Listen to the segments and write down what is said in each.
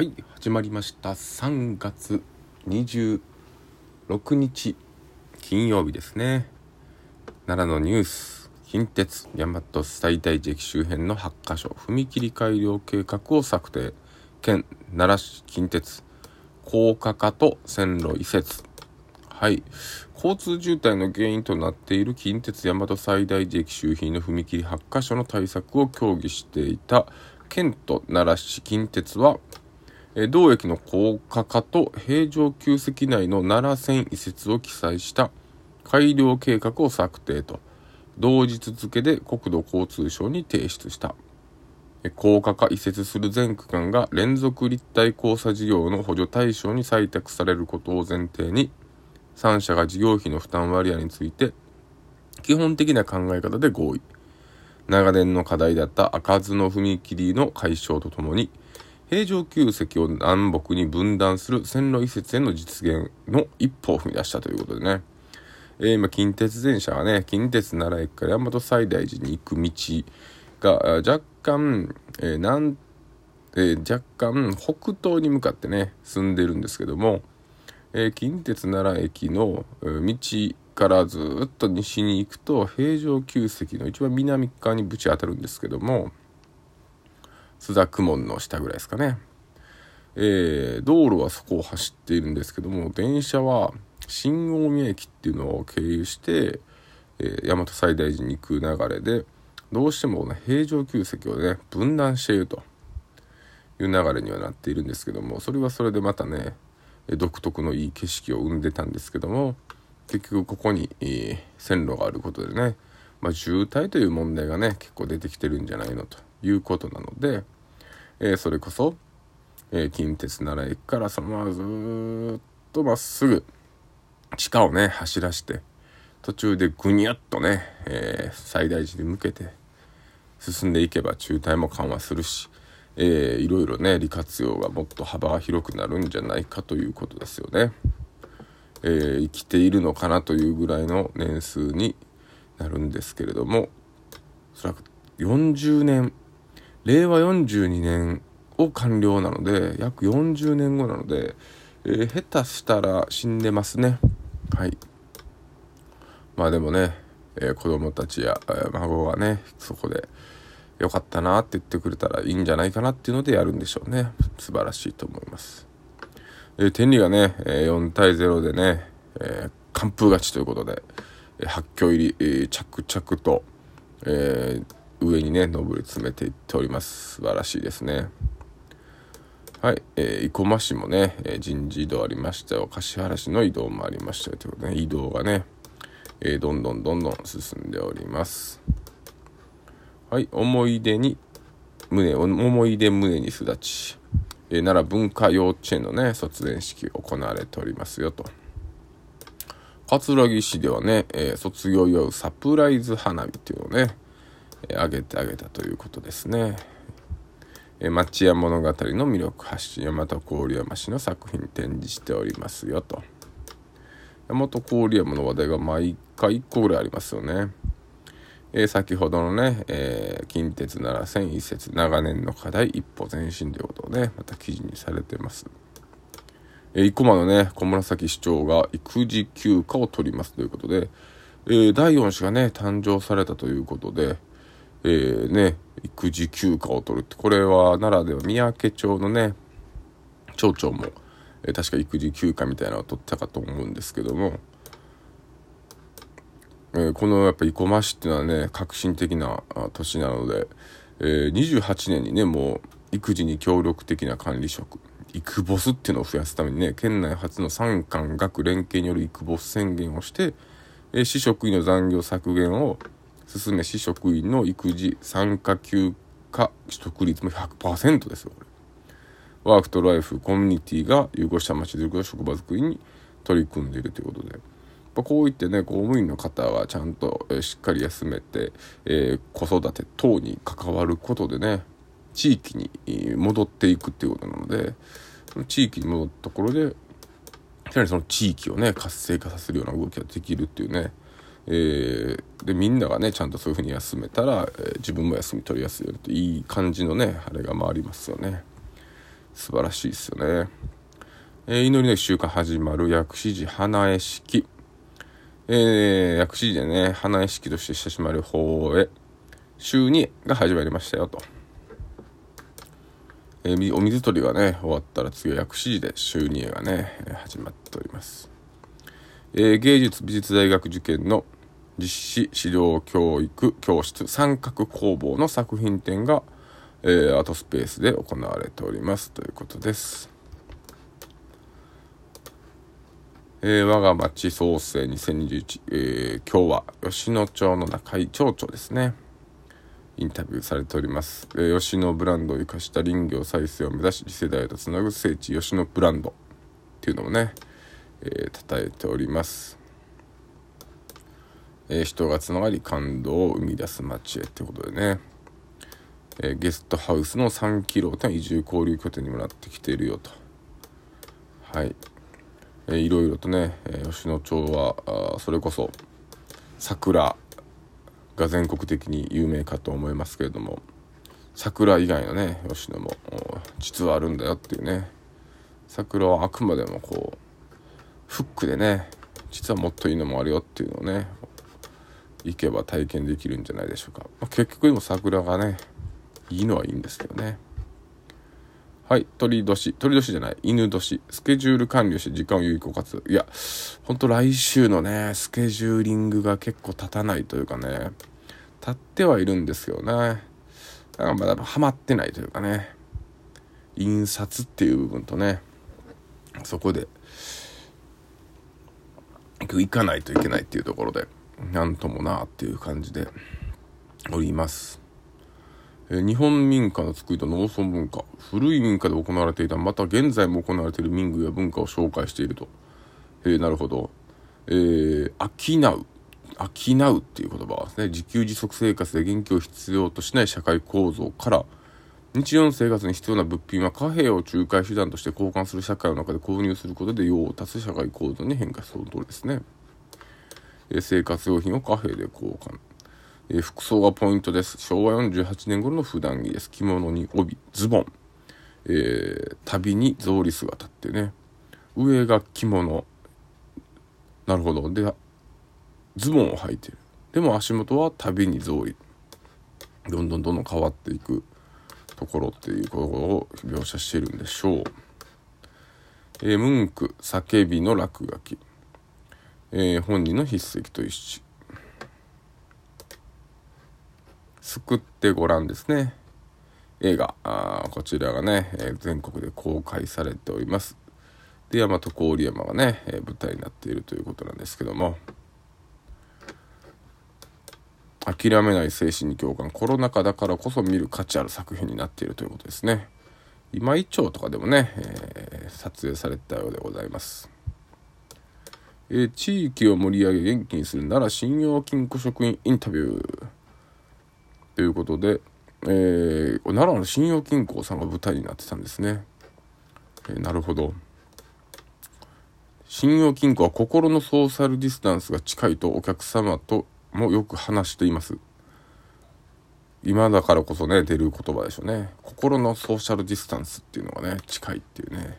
はい始まりました。3月26日金曜日ですね。奈良のニュース近鉄大和最大寺駅周辺の8カ所踏切改良計画を策定。県奈良市近鉄高架化と線路移設。はい交通渋滞の原因となっている近鉄大和最大寺駅周辺の踏切8カ所の対策を協議していた県と奈良市近鉄は同駅の高架化と平常急積内の奈良線移設を記載した改良計画を策定と。同日付で国土交通省に提出した。高架化移設する全区間が連続立体交差事業の補助対象に採択されることを前提に3社が事業費の負担割合について基本的な考え方で合意。長年の課題だった開かずの踏切の解消とともに平常旧石を南北に分断する線路移設への実現の一歩を踏み出したということでね、えー、今、近鉄電車はね、近鉄奈良駅から大和西大寺に行く道が若干、えーなんえー、若干北東に向かってね、進んでるんですけども、えー、近鉄奈良駅の、えー、道からずっと西に行くと平常旧石の一番南側にぶち当たるんですけども、須田区門の下ぐらいですかね。えー、道路はそこを走っているんですけども、電車は新大宮駅っていうのを経由して、えー、大和西大寺に行く流れで、どうしても、ね、平常旧石をね、分断しているという流れにはなっているんですけども、それはそれでまたね、独特のいい景色を生んでたんですけども、結局ここに、線路があることでね、まあ、渋滞という問題がね、結構出てきてるんじゃないのと。いうことなので、えー、それこそ、えー、近鉄奈良駅からそのままずっとまっすぐ地下をね走らして途中でぐにゃっとね、えー、最大寺に向けて進んでいけば渋滞も緩和するし、えー、いろいろね利活用がもっと幅が広くなるんじゃないかということですよね。えー、生きているのかなというぐらいの年数になるんですけれどもおそらく40年令和42年を完了なので約40年後なので、えー、下手したら死んでますね。はい。まあでもね、えー、子供たちや、えー、孫がねそこでよかったなって言ってくれたらいいんじゃないかなっていうのでやるんでしょうね。素晴らしいと思います、えー、天理がね、え4対0でね、え完封勝ちということで、え発狂入り、え着々と、えー上にね上り詰めていっております。素晴らしいですね。はい、えー、生駒市もね、え、人事異動ありましたよ柏原市の移動もありましたよということで、ね、移動がね、え、どんどんどんどん進んでおります。はい思い出に胸思い出胸にすだち、えー、奈良文化幼稚園のね卒園式行われておりますよと。桂木市ではね、えー、卒業祝うサプライズ花火っていうのをねえあげてあげたということですね。え町屋物語の魅力発信大和郡山市の作品展示しておりますよと。大和郡山の話題が毎回1個ぐらいありますよね。えー、先ほどのね、えー、近鉄奈良線移設長年の課題一歩前進ということをねまた記事にされてます。えー、生駒のね小紫市長が育児休暇を取りますということで、えー、第4子がね誕生されたということで、えー、ね、育児休暇を取るって、これは奈良では三宅町のね、町長も、えー、確か育児休暇みたいなのを取ったかと思うんですけども、えー、このやっぱ生駒市っていうのはね、革新的な年なので、えー、28年にね、もう育児に協力的な管理職、育ボスっていうのを増やすためにね、県内初の産官学連携による育ボス宣言をして、えー、市職員の残業削減を進め市職員の育児参加休暇取得率も100%ですよこれ。ワークとライフコミュニティが融合した町づくり職場づくりに取り組んでいるということで。こういってね公務員の方はちゃんと、えしっかり休めて、えー、子育て等に関わることでね地域に戻っていくっていうことなのでその地域に戻ったところでやはりその地域をね活性化させるような動きができるっていうねえー、でみんながねちゃんとそういう風に休めたら、えー、自分も休み取りやすいよっていい感じのねあれが回りますよね素晴らしいですよね。えー、祈りの一週間始まる薬師寺花絵式。えー、薬師寺でね、花絵式として親しまれる方へ、週2が始まりましたよと。えー、お水取りがね、終わったら次は薬師寺で週2がね、始まっております。えー、芸術美術大学受験の実施指導教育教室三角工房の作品展が、えー、アートスペースで行われておりますということです。えー、我が町創生2021、えー、今日は吉野町の中井町長ですね。インタビューされております。え、吉野ブランドを生かした林業再生を目指し次世代とつなぐ聖地吉野ブランドっていうのもね、えー、えております。えー、人がつながり感動を生み出す街へってことでね、えー、ゲストハウスの3キロ移住交流拠点にもなってきているよと。はい。えー、いろいろとね、えー、吉野町はあそれこそ桜が全国的に有名かと思いますけれども桜以外のね吉野も実はあるんだよっていうね。桜はあくまでもこうフックでね実はもっといいのもあるよっていうのをね行けば体験できるんじゃないでしょうか、まあ、結局でも桜がねいいのはいいんですけどね。はい鳥年。鳥年じゃない。犬年。スケジュール管理をして時間を有効活用。いやほんと来週のねスケジューリングが結構立たないというかね立ってはいるんですよねだからまだハマってないというかね印刷っていう部分とねそこで行かないといけないっていうところで、なんともなっていう感じでおります。え日本民家の作りと農村文化、古い民家で行われていた、また現在も行われている民具や文化を紹介していると。えー、なるほど。えー、商う。商うっていう言葉はですね、自給自足生活で元気を必要としない社会構造から、日常の生活に必要な物品は貨幣を仲介手段として交換する社会の中で購入することで用を足す社会構造に変化する通りですね。え生活用品を貨幣で交換。え服装がポイントです。昭和48年頃の普段着です。着物に帯、ズボン、えー、旅に草履姿ってね。上が着物。なるほど。で、ズボンを履いてる。でも足元は旅に草履。どんどんどんどん変わっていく。ところっていうことを描写してるんでしょう。えー、ムンク、叫びの落書き。えー、本人の筆跡と一致。救ってごらんですね。映画、あこちらがね、えー、全国で公開されております。で、大和郡山がね、えー、舞台になっているということなんですけども。諦めない精神に共感。コロナ禍だからこそ見る価値ある作品になっているということですね。今井町とかでもね、えー、撮影されたようでございます、えー、地域を盛り上げ元気にするなら信用金庫職員インタビュー。ということで、えー、奈良の信用金庫さんが舞台になってたんですね、えなるほど。信用金庫は心のソーシャルディスタンスが近いとお客様ともよく話しています。今だからこそね、出る言葉でしょうね。心のソーシャルディスタンスっていうのがね、近いっていうね。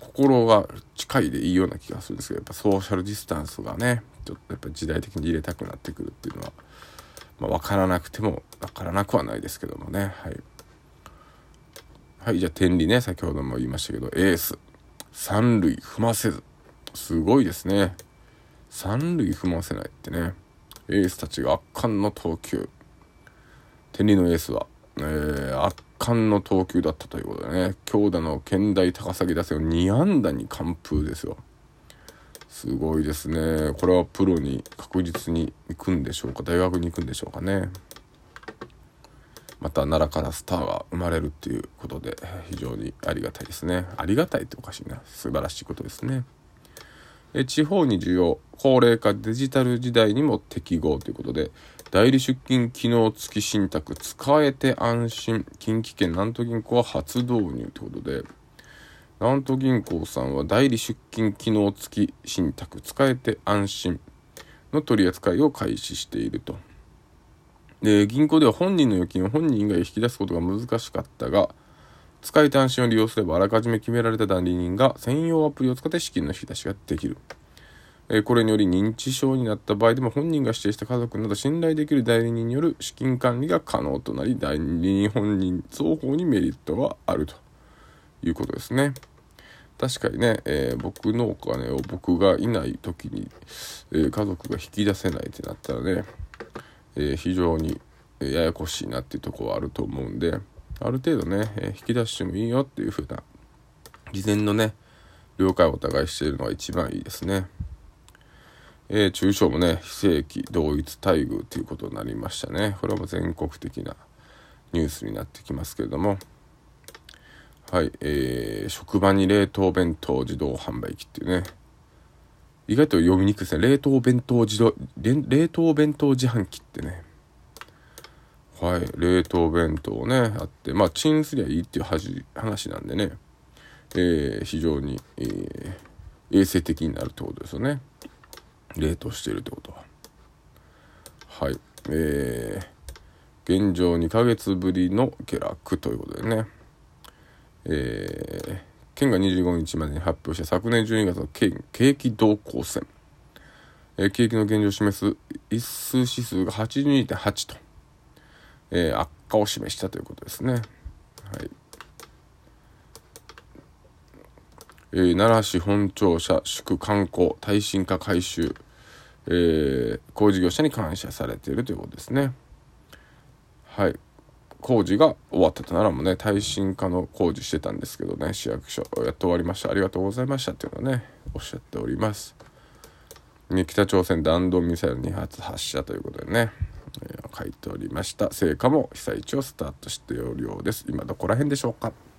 心が近いでいいような気がするんですけど、やっぱソーシャルディスタンスがね、ちょっとやっぱ時代的に入れたくなってくるっていうのは、まあ、分からなくても分からなくはないですけどもね。はい。はい、じゃあ天理ね、先ほども言いましたけど、エース。三塁踏ませず。すごいですね。三塁踏ませないってね。エースたちが圧巻の投球。天理のエースは、えー、圧巻の投球だったということでね。強打の県大高崎打線を2安打に完封ですよ。すごいですね。これはプロに確実に行くんでしょうか？大学に行くんでしょうかね。また奈良からスターが生まれるっていうことで非常にありがたいですね。ありがたいっておかしいな。素晴らしいことですね。え地方に需要高齢化デジタル時代にも適合ということで代理出金機能付き信託使えて安心近畿圏南東銀行は初導入ということで南東銀行さんは代理出金機能付き信託使えて安心の取り扱いを開始していると。で銀行では本人の預金を本人以外引き出すことが難しかったが使い単身を利用すればあらかじめ決められた代理人が専用アプリを使って資金の引き出しができる。これにより認知症になった場合でも本人が指定した家族など信頼できる代理人による資金管理が可能となり代理人本人双方にメリットがあるということですね。確かにね、えー、僕のお金を僕がいない時に、えー、家族が引き出せないってなったらね、えー、非常にややこしいなっていうとこはあると思うんである程度ね、え引き出してもいいよっていう風な事前のね了解をお互いしているのが一番いいですね。えー、中小もね非正規同一待遇ということになりましたね。これはもう全国的なニュースになってきますけれども。はい、えー、職場に冷凍弁当自動販売機っていうね、意外と読みにくいですね。冷凍弁当自動、冷凍弁当自販機ってね、はい、冷凍弁当ね、あって、まあ、チンすりゃいいっていう話なんでね、えー、非常に、えー、衛生的になるってことですよね。冷凍してるってことは。はい、えー、現状2ヶ月ぶりの下落ということでね、えー、県が25日までに発表した昨年12月の県景気動向線、えー、景気の現状を示す一数指数が82.8と、えー、悪化を示したということですね。はいえー、奈良市本庁舎宿観光耐震化改修、えー、工事業者に感謝されているということですね。はい。工事が終わったとならもね耐震化の工事してたんですけどね市役所やっと終わりましたありがとうございましたっていうのはねおっしゃっております、ね、北朝鮮弾道ミサイル2発発射ということでね、えー、書いておりました。成果も被災地をスタートしておるようです。今どこら辺でしょうか？